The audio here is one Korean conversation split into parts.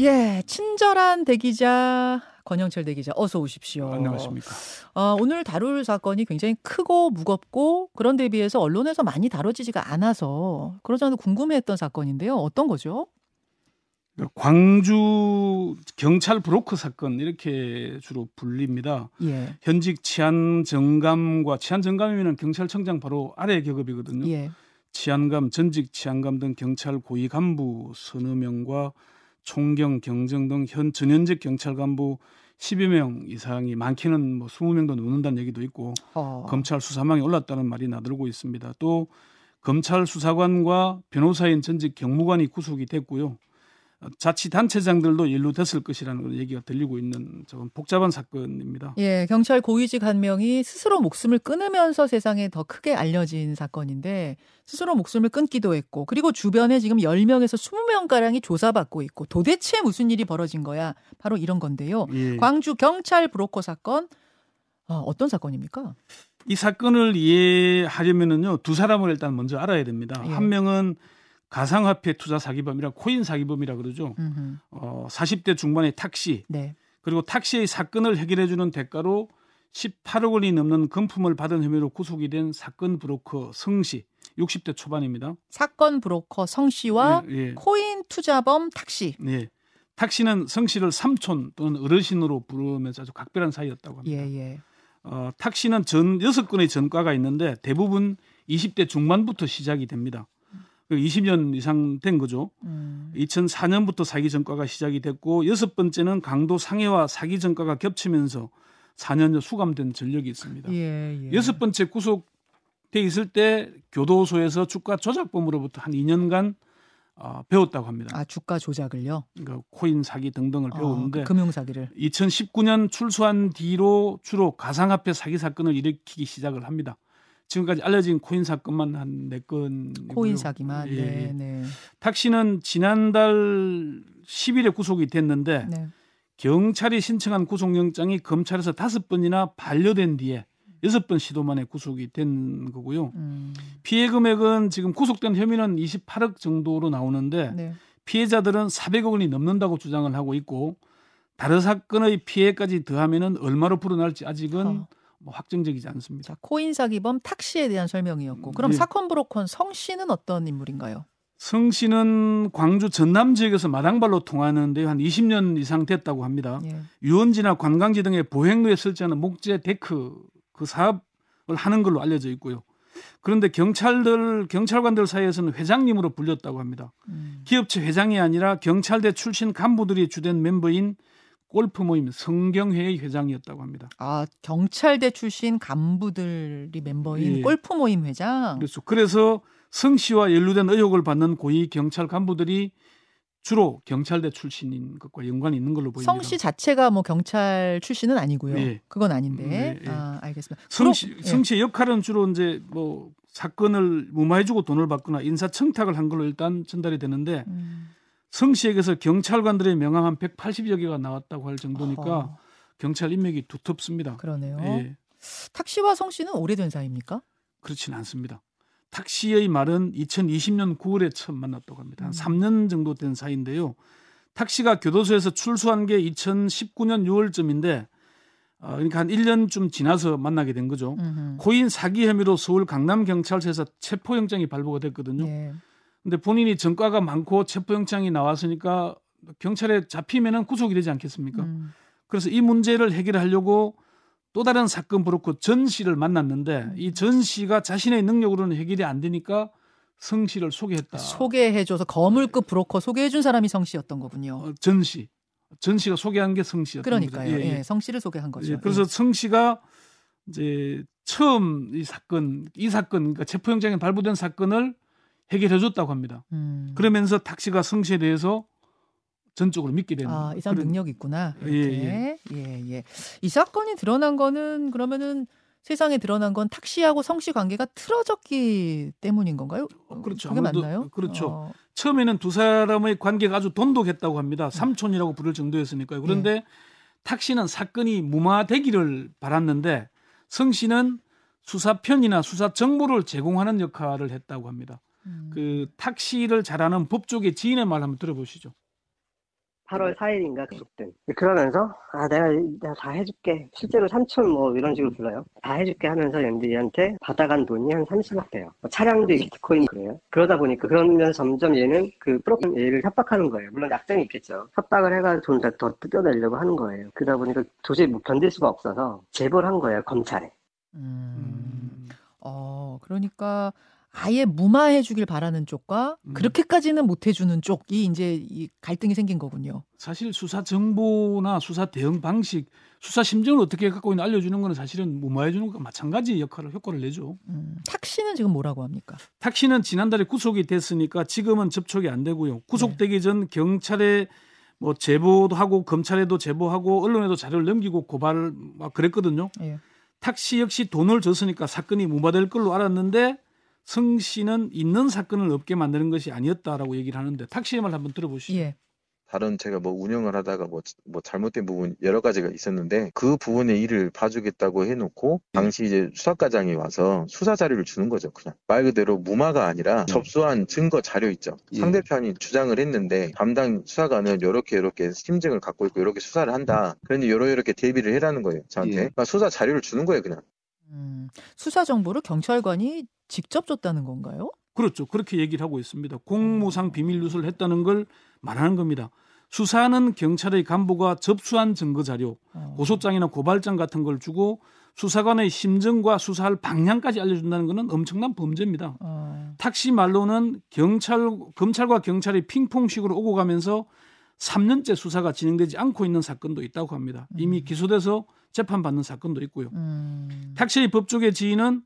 예, 친절한 대기자 권영철 대기자 어서 오십시오. 안녕하십니까. 어, 오늘 다룰 사건이 굉장히 크고 무겁고 그런데 비해서 언론에서 많이 다뤄지지가 않아서 그러자도 궁금해했던 사건인데요. 어떤 거죠? 광주 경찰 브로커 사건 이렇게 주로 불립니다. 예. 현직 치안 정감과 치안 정감이면 경찰청장 바로 아래 계급이거든요. 예. 치안감, 전직 치안감 등 경찰 고위 간부 서너 명과 총경, 경정 등 현 전현직 경찰 간부 10여 명 이상이 많게는 뭐 20명도 넘는다는 얘기도 있고 어. 검찰 수사망에 올랐다는 말이 나들고 있습니다. 또 검찰 수사관과 변호사인 전직 경무관이 구속이 됐고요. 자치단체장들도 연루됐을 것이라는 얘기가 들리고 있는 좀 복잡한 사건입니다. 예, 경찰 고위직 한 명이 스스로 목숨을 끊으면서 세상에 더 크게 알려진 사건인데 스스로 목숨을 끊기도 했고 그리고 주변에 지금 10명에서 20명가량이 조사받고 있고 도대체 무슨 일이 벌어진 거야? 바로 이런 건데요. 예. 광주 경찰 브로커 사건 어, 어떤 사건입니까? 이 사건을 이해하려면은요 두 사람을 일단 먼저 알아야 됩니다. 예. 한 명은 가상화폐 투자 사기범이라 코인 사기범이라 그러죠. 음흠. 어, 40대 중반의 탁시 네. 그리고 탁시의 사건을 해결해 주는 대가로 18억 원이 넘는 금품을 받은 혐의로 구속이 된 사건 브로커 성씨 60대 초반입니다. 사건 브로커 성 씨와 예, 예, 코인 투자범 탁씨. 예. 탁시는 성씨를 삼촌 또는 어르신으로 부르면서 아주 각별한 사이였다고 합니다. 예, 예. 어, 탁시는 전 여섯 건의 전과가 있는데 대부분 20대 중반부터 시작이 됩니다. 그 20년 이상 된 거죠. 음. 2004년부터 사기 전과가 시작이 됐고 여섯 번째는 강도 상해와 사기 전과가 겹치면서 4년 수감된 전력이 있습니다. 예, 예. 여섯 번째 구속돼 있을 때 교도소에서 주가 조작범으로부터 한 2년간 어, 배웠다고 합니다. 아, 주가 조작을요? 그러니까 코인 사기 등등을 배웠는데 어, 금융 사기를. 2019년 출소한 뒤로 주로 가상화폐 사기 사건을 일으키기 시작을 합니다. 지금까지 알려진 코인 사건만 한 네 건. 코인 사기만. 예, 네, 예. 네. 탁시는 지난달 10일에 구속이 됐는데 네. 경찰이 신청한 구속영장이 검찰에서 다섯 번이나 반려된 뒤에 여섯 번 시도 만에 구속이 된 거고요. 음. 피해 금액은 지금 구속된 혐의는 28억 정도로 나오는데 네. 피해자들은 400억 원이 넘는다고 주장을 하고 있고 다른 사건의 피해까지 더하면은 얼마로 불어날지 아직은 어. 뭐 확정적이지 않습니다. 자, 코인 사기범 탁시에 대한 설명이었고. 그럼 네. 사건 브로커 성 씨는 어떤 인물인가요? 성 씨는 광주 전남 지역에서 마당발로 통하는데 한 20년 이상 됐다고 합니다. 예. 유원지나 관광지 등의 보행로에 설치하는 목재 데크 그 사업을 하는 걸로 알려져 있고요. 그런데 경찰들 경찰관들 사이에서는 회장님으로 불렸다고 합니다. 음. 기업체 회장이 아니라 경찰대 출신 간부들이 주된 멤버인 골프 모임 성경회의 회장이었다고 합니다. 아, 경찰대 출신 간부들이 멤버인 예. 골프 모임 회장. 그래서 그래서 성 씨와 연루된 의혹을 받는 고위 경찰 간부들이 주로 경찰대 출신인 것과 연관이 있는 걸로 보입니다. 성 씨 자체가 뭐 경찰 출신은 아니고요. 예. 그건 아닌데. 네, 예. 아, 알겠습니다. 성 씨, 그럼- 예. 성 씨의 역할은 주로 이제 뭐 사건을 무마해주고 돈을 받거나 인사 청탁을 한 걸로 일단 전달이 되는데 음. 성 씨에게서 경찰관들의 명함 한 180여 개가 나왔다고 할 정도니까 어허, 경찰 인맥이 두텁습니다. 그러네요. 예, 탁시와 성 씨는 오래된 사이입니까? 그렇지는 않습니다. 탁시의 말은 2020년 9월에 처음 만났다고 합니다. 한 음. 3년 정도 된 사이인데요. 탁시가 교도소에서 출소한 게 2019년 6월쯤인데 어, 그러니까 한 1년쯤 지나서 만나게 된 거죠. 음흠. 코인 사기 혐의로 서울 강남 경찰서에서 체포영장이 발부가 됐거든요. 예. 근데 본인이 전과가 많고 체포영장이 나왔으니까 경찰에 잡히면은 구속이 되지 않겠습니까? 음. 그래서 이 문제를 해결하려고 또 다른 사건 브로커 전 씨를 만났는데 이 전 씨가 자신의 능력으로는 해결이 안 되니까 성 씨를 소개했다. 소개해줘서 거물급 브로커 소개해준 사람이 성 씨였던 거군요. 어, 전 씨. 전 씨가 소개한 게 성 씨였던 그러니까요. 거죠. 예, 성 씨를 소개한 거죠. 예, 그래서 성 씨가 이제 처음 이 사건, 이 사건, 그러니까 체포영장이 발부된 사건을 해결해 줬다고 합니다. 예. 음. 그러면서 탁시가 성 씨에 대해서 전적으로 믿게 되는 아, 이 사람 그런- 능력 있구나. 예, 이렇게. 예, 예. 이 사건이 드러난 거는 그러면은 세상에 드러난 건 탁시하고 성씨 관계가 틀어졌기 때문인 건가요? 어, 그렇죠. 그게 아무래도 맞나요? 그렇죠. 어, 처음에는 두 사람의 관계가 아주 돈독했다고 합니다. 삼촌이라고 부를 정도였으니까요. 그런데 탁 씨는 사건이 무마되기를 바랐는데 성 씨는 수사편이나 수사 정보를 제공하는 역할을 했다고 합니다. 음. 그탁 씨를 잘 아는 법조계 지인의 말 한번 들어보시죠. 8월 4일인가 구속된. 그러면서 아 내가 내가 다 해줄게. 실제로 삼촌 뭐 이런 식으로 불러요. 다 해줄게 하면서 연들이한테 받아간 돈이 한 30억 돼요. 뭐 차량도 비트코인 그래요. 그러다 보니까 그러면서 점점 얘는 그 프로그램 얘를 협박하는 거예요. 물론 약점이 있겠죠. 협박을 해가지고 돈을 더 뜯어내려고 하는 거예요. 그러다 보니까 도저히 뭐 견딜 수가 없어서 제보를 한 거예요 검찰에. 음. 어, 그러니까 아예 무마해 주길 바라는 쪽과 음. 그렇게까지는 못 해주는 쪽이 이제 이 갈등이 생긴 거군요. 사실 수사 정보나 수사 대응 방식, 수사 심정을 어떻게 갖고 있는 알려주는 거는 사실은 무마해 주는 것과 마찬가지 역할을 효과를 내죠. 음, 탁 씨는 지금 뭐라고 합니까? 탁 씨는 지난달에 구속이 됐으니까 지금은 접촉이 안 되고요. 구속되기 전 경찰에 뭐 제보도 하고 검찰에도 제보하고 언론에도 자료를 넘기고 고발을 막 그랬거든요. 예. 탁씨 역시 돈을 줬으니까 사건이 무마될 걸로 알았는데 성 씨는 있는 사건을 없게 만드는 것이 아니었다라고 얘기를 하는데 탁 씨의 말 한번 들어보시죠. 예. 다른 제가 뭐 운영을 하다가 뭐, 뭐 잘못된 부분 여러 가지가 있었는데 그 부분의 일을 봐주겠다고 해놓고 당시 이제 수사과장이 와서 수사 자료를 주는 거죠 그냥 말 그대로 무마가 아니라 접수한 증거 자료 있죠 예. 상대편이 주장을 했는데 담당 수사관은 이렇게 이렇게 심증을 갖고 있고 이렇게 수사를 한다 그런데 요러 이렇게 대비를 해라는 거예요 저한테 예. 그러니까 수사 자료를 주는 거예요 그냥 음, 수사 정보를 경찰관이 직접 줬다는 건가요? 그렇죠. 그렇게 얘기를 하고 있습니다. 공무상 비밀 누설을 했다는 걸 말하는 겁니다. 수사는 경찰의 간부가 접수한 증거 자료, 어. 고소장이나 고발장 같은 걸 주고 수사관의 심정과 수사할 방향까지 알려준다는 것은 엄청난 범죄입니다. 어. 탁시 말로는 경찰 검찰과 경찰이 핑퐁식으로 오고 가면서 3년째 수사가 진행되지 않고 있는 사건도 있다고 합니다. 이미 기소돼서 재판받는 사건도 있고요. 음. 탁시의 법조계 지인은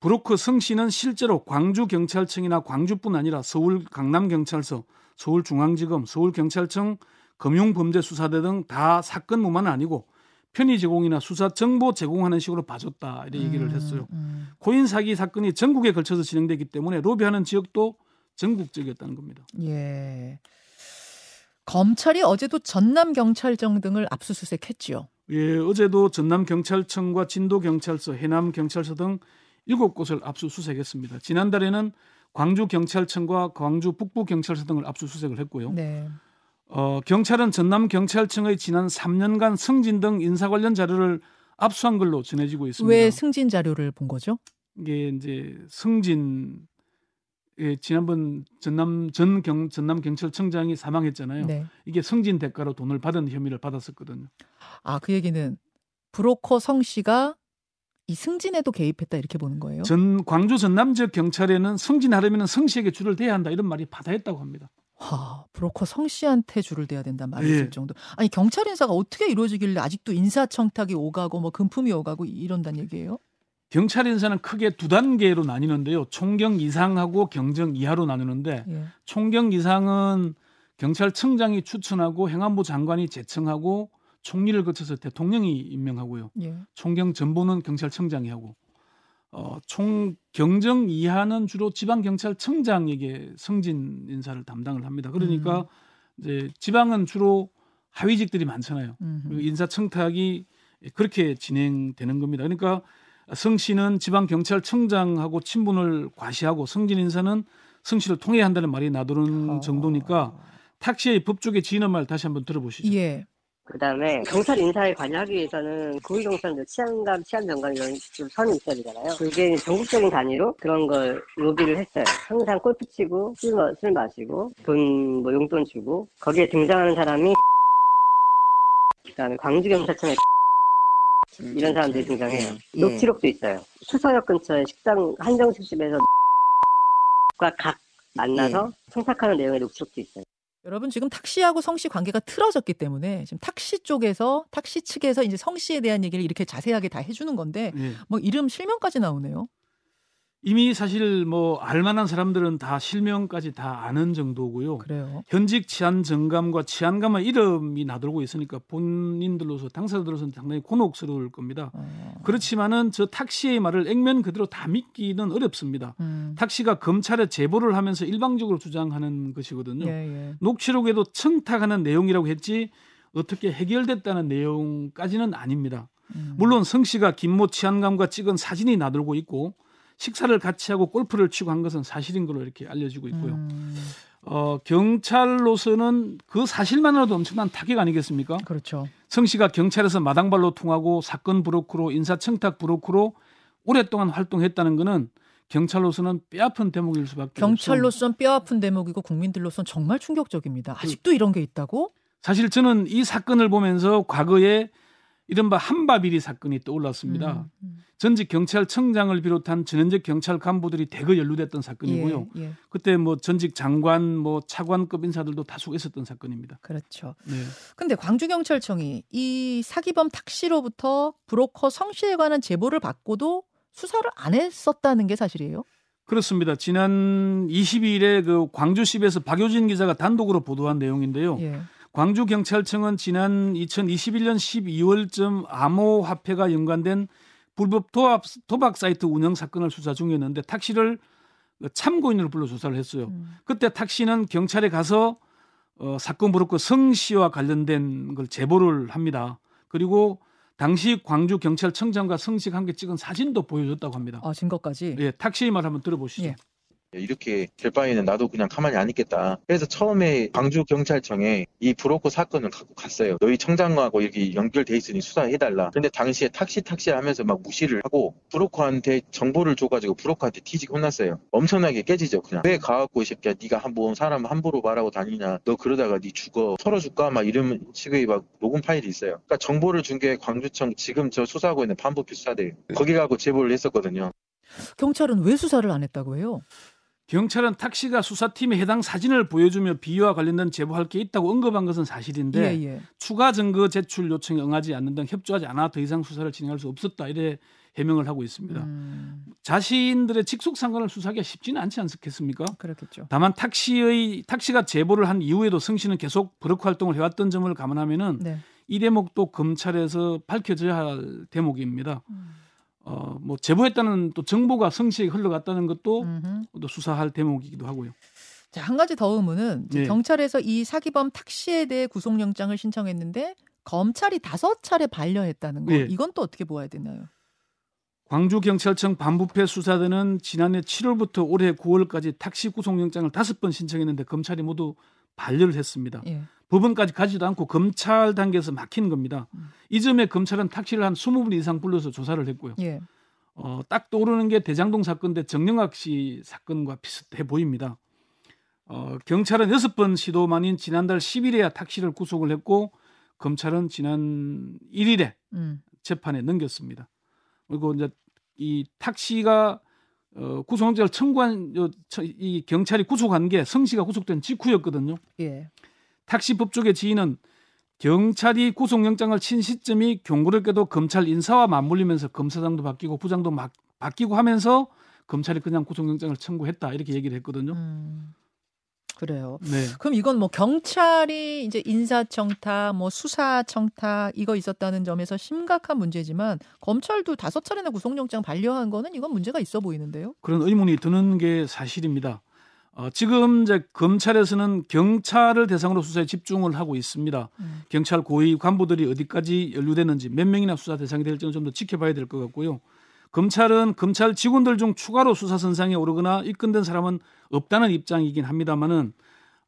브로커 성 씨는 실제로 광주 경찰청이나 광주뿐 아니라 서울 강남 경찰서, 서울 중앙지검, 서울 경찰청, 금융범죄수사대 등 다 사건 무만은 아니고 편의 제공이나 수사 정보 제공하는 식으로 봐줬다 이렇게 얘기를 했어요. 음. 코인 사기 사건이 전국에 걸쳐서 진행되기 때문에 로비하는 지역도 전국적이었다는 겁니다. 예. 검찰이 어제도 전남 경찰청 등을 압수수색했지요. 예, 어제도 전남 경찰청과 진도 경찰서, 해남 경찰서 등 일곱 곳을 압수수색했습니다. 지난달에는 광주 경찰청과 광주 북부 경찰서 등을 압수수색을 했고요. 네. 어, 경찰은 전남 경찰청의 지난 3년간 승진 등 인사 관련 자료를 압수한 걸로 전해지고 있습니다. 왜 승진 자료를 본 거죠? 이게 이제 승진 예, 지난번 전남 전 경 전남 경찰청장이 사망했잖아요. 네. 이게 승진 대가로 돈을 받은 혐의를 받았었거든요. 아, 그 얘기는 브로커 성 씨가 이 승진에도 개입했다 이렇게 보는 거예요. 전 광주 전남 지역 경찰에는 승진하려면 성 씨에게 줄을 대야 한다 이런 말이 받아했다고 합니다. 와, 브로커 성 씨한테 줄을 대야 된다 말이 예. 있을 정도. 아니 경찰 인사가 어떻게 이루어지길래 아직도 인사청탁이 오가고 뭐 금품이 오가고 이런다는 얘기예요? 경찰 인사는 크게 두 단계로 나뉘는데요. 총경 이상하고 경정 이하로 나누는데 예. 총경 이상은 경찰청장이 추천하고 행안부 장관이 제청하고 총리를 거쳐서 대통령이 임명하고요. 예. 총경 전보는 경찰청장이 하고 어, 총 경정 이하는 주로 지방 경찰청장에게 승진 인사를 담당을 합니다. 그러니까 음. 이제 지방은 주로 하위직들이 많잖아요. 음흠. 그리고 인사 청탁이 그렇게 진행되는 겁니다. 그러니까 성 씨는 지방 경찰청장하고 친분을 과시하고 승진 인사는 성 씨를 통해야 한다는 말이 나도는 어. 정도니까 탁시의 법조계 지인의 말 다시 한번 들어보시죠. 예. 그 다음에 경찰 인사에 관여하기 위해서는 구의경찰, 치안감, 치안병관 이런 좀 선이 있어야 되잖아요. 그게 전국적인 단위로 그런 걸 로비를 했어요. 항상 골프 치고 술, 마- 술 마시고 돈 뭐 용돈 주고 거기에 등장하는 사람이 그 다음에 광주경찰청에 이런 사람들이 등장해요. 예. 녹취록도 있어요. 수서역 근처에 식당 한정식집에서 과 각 만나서 청탁하는 내용의 녹취록도 있어요. 여러분 지금 탁씨하고 성씨 관계가 틀어졌기 때문에 지금 탁씨 쪽에서 탁씨 측에서 이제 성씨에 대한 얘기를 이렇게 자세하게 다 해주는 건데 예. 뭐 이름 실명까지 나오네요. 이미 사실 뭐 알만한 사람들은 다 실명까지 다 아는 정도고요. 그래요. 현직 치안 정감과 치안감의 이름이 나돌고 있으니까 본인들로서 당사자들로서는 상당히 곤혹스러울 겁니다. 어. 그렇지만은 저 탁시의 말을 액면 그대로 다 믿기는 어렵습니다. 음. 탁시가 검찰에 제보를 하면서 일방적으로 주장하는 것이거든요. 예, 예. 녹취록에도 청탁하는 내용이라고 했지 어떻게 해결됐다는 내용까지는 아닙니다. 음. 물론 성 씨가 김모 치안감과 찍은 사진이 나돌고 있고 식사를 같이 하고 골프를 치고 한 것은 사실인 걸로 이렇게 알려지고 있고요. 음. 어, 경찰로서는 그 사실만으로도 엄청난 타격 아니겠습니까? 그렇죠. 성 씨가 경찰에서 마당발로 통하고 사건 브로커로 인사청탁 브로커로 오랫동안 활동했다는 것은 경찰로서는 뼈아픈 대목일 수밖에. 경찰로선 뼈아픈 대목이고 국민들로선 정말 충격적입니다. 그 아직도 이런 게 있다고? 사실 저는 이 사건을 보면서 과거에 이른바 한바비리 사건이 떠올랐습니다. 음, 음. 전직 경찰청장을 비롯한 전현직 경찰 간부들이 대거 연루됐던 사건이고요. 예, 예. 그때 뭐 전직 장관, 뭐 차관급 인사들도 다수 있었던 사건입니다. 그렇죠. 네. 근데 광주경찰청이 이 사기범 탁 씨로부터 브로커 성 씨에 관한 제보를 받고도 수사를 안 했었다는 게 사실이에요? 그렇습니다. 지난 22일에 그 광주시에서 박효진 기자가 단독으로 보도한 내용인데요. 예. 광주경찰청은 지난 2021년 12월쯤 암호화폐가 연관된 불법 도박, 도박 사이트 운영 사건을 수사 중이었는데 탁시를 참고인으로 불러 조사를 했어요. 음. 그때 탁시는 경찰에 가서 어, 사건 브로커 성 씨와 관련된 걸 제보를 합니다. 그리고 당시 광주 경찰청장과 성식 함께 찍은 사진도 보여줬다고 합니다. 아, 증거까지. 예, 탁시 말 한번 들어보시죠. 예. 이렇게 될 바에는 나도 그냥 가만히 안 있겠다. 그래서 처음에 광주 경찰청에 이 브로커 사건을 갖고 갔어요. 너희 청장하고 이렇게 연결돼 있으니 수사해달라. 근데 당시에 탁시 탁시 하면서 막 무시를 하고 브로커한테 정보를 줘가지고 브로커한테 뒤지게 혼났어요. 엄청나게 깨지죠. 그냥 왜 가갖고 이 새끼야 네가 한번 사람 함부로 말하고 다니냐. 너 그러다가 네 죽어 털어줄까 막 이런 식의 막 녹음 파일이 있어요. 그러니까 정보를 준 게 광주청 지금 저 수사하고 있는 반부표 수사대 거기 가고 제보를 했었거든요. 경찰은 왜 수사를 안 했다고 해요? 경찰은 탁시가 수사팀에 해당 사진을 보여주며 비위와 관련된 제보할 게 있다고 언급한 것은 사실인데 예, 예. 추가 증거 제출 요청에 응하지 않는 등 협조하지 않아 더 이상 수사를 진행할 수 없었다 이래 해명을 하고 있습니다. 음, 자신들의 직속 상관을 수사하기가 쉽지는 않지 않겠습니까? 그렇겠죠. 다만 탁시의 탁시가 제보를 한 이후에도 성 씨는 계속 브로커 활동을 해왔던 점을 감안하면은 네. 이 대목도 검찰에서 밝혀져야 할 대목입니다. 음. 어, 뭐 제보했다는 또 정보가 성 씨에게 흘러갔다는 것도 음흠. 또 수사할 대목이기도 하고요. 자, 한 가지 더 의문은 네. 경찰에서 이 사기범 탁 씨에 대해 구속영장을 신청했는데 검찰이 다섯 차례 반려했다는 거. 네. 이건 또 어떻게 보아야 되나요? 광주경찰청 반부패 수사대는 지난해 7월부터 올해 9월까지 탁시 구속영장을 다섯 번 신청했는데 검찰이 모두 반려를 했습니다. 예. 법원까지 가지도 않고 검찰 단계에서 막힌 겁니다. 음. 이 점에 검찰은 탁시를 한 20분 이상 불러서 조사를 했고요. 예. 어, 딱 떠오르는 게 대장동 사건 대 정영학 씨 사건과 비슷해 보입니다. 어, 경찰은 여섯 번 시도 만인 지난달 10일에야 탁시를 구속을 했고 검찰은 지난 1일에 음. 재판에 넘겼습니다. 그리고 이제 이 탁시가 어, 구속영장을 청구한 이 경찰이 구속한 게 성씨가 구속된 직후였거든요. 예. 탁시 법조계 지인은 경찰이 구속영장을 친 시점이 경고롭게도 검찰 인사와 맞물리면서 검사장도 바뀌고 부장도 막 바뀌고 하면서 검찰이 그냥 구속영장을 청구했다 이렇게 얘기를 했거든요. 음. 그래요. 네. 그럼 이건 뭐 경찰이 이제 인사청탁, 뭐 수사청탁 이거 있었다는 점에서 심각한 문제지만 검찰도 다섯 차례나 구속영장 반려한 거는 이건 문제가 있어 보이는데요. 그런 의문이 드는 게 사실입니다. 어, 지금 이제 검찰에서는 경찰을 대상으로 수사에 집중을 하고 있습니다. 음. 경찰 고위 간부들이 어디까지 연루됐는지 몇 명이나 수사 대상이 될지는 좀 더 지켜봐야 될 것 같고요. 검찰은 검찰 직원들 중 추가로 수사 선상에 오르거나 입건된 사람은 없다는 입장이긴 합니다만은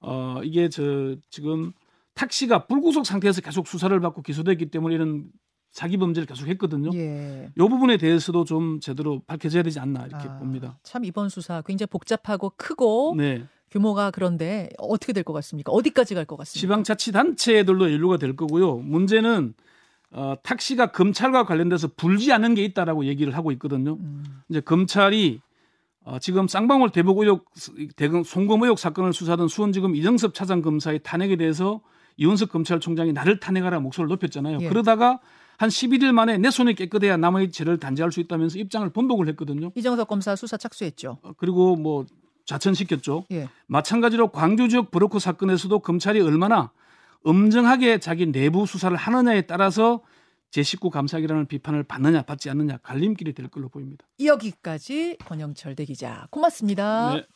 어, 이게 저 지금 탁시가 불구속 상태에서 계속 수사를 받고 기소됐기 때문에 이런 사기 범죄를 계속 했거든요. 예. 이 부분에 대해서도 좀 제대로 밝혀져야 되지 않나 이렇게 아, 봅니다. 참 이번 수사 굉장히 복잡하고 크고 네. 규모가 그런데 어떻게 될 것 같습니까? 어디까지 갈 것 같습니까? 지방자치단체들로 연루가 될 거고요. 문제는 어, 탁시가 검찰과 관련돼서 불지 않은 게 있다라고 얘기를 하고 있거든요. 음. 이제 검찰이 어, 지금 쌍방울 대북 의혹 대금 송금 의혹 사건을 수사하던 수원지검 이정섭 차장 검사의 탄핵에 대해서 이원석 검찰총장이 나를 탄핵하라 목소리를 높였잖아요. 예. 그러다가 한 11일 만에 내 손이 깨끗해야 남의 죄를 단죄할 수 있다면서 입장을 번복을 했거든요. 이정석 검사 수사 착수했죠. 어, 그리고 뭐 좌천시켰죠. 예. 마찬가지로 광주 지역 브로커 사건에서도 검찰이 얼마나 엄정하게 자기 내부 수사를 하느냐에 따라서 제19 감사기라는 비판을 받느냐 받지 않느냐 갈림길이 될 걸로 보입니다. 여기까지 권영철 대기자 고맙습니다. 네.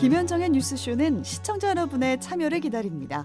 김현정의 뉴스쇼는 시청자 여러분의 참여를 기다립니다.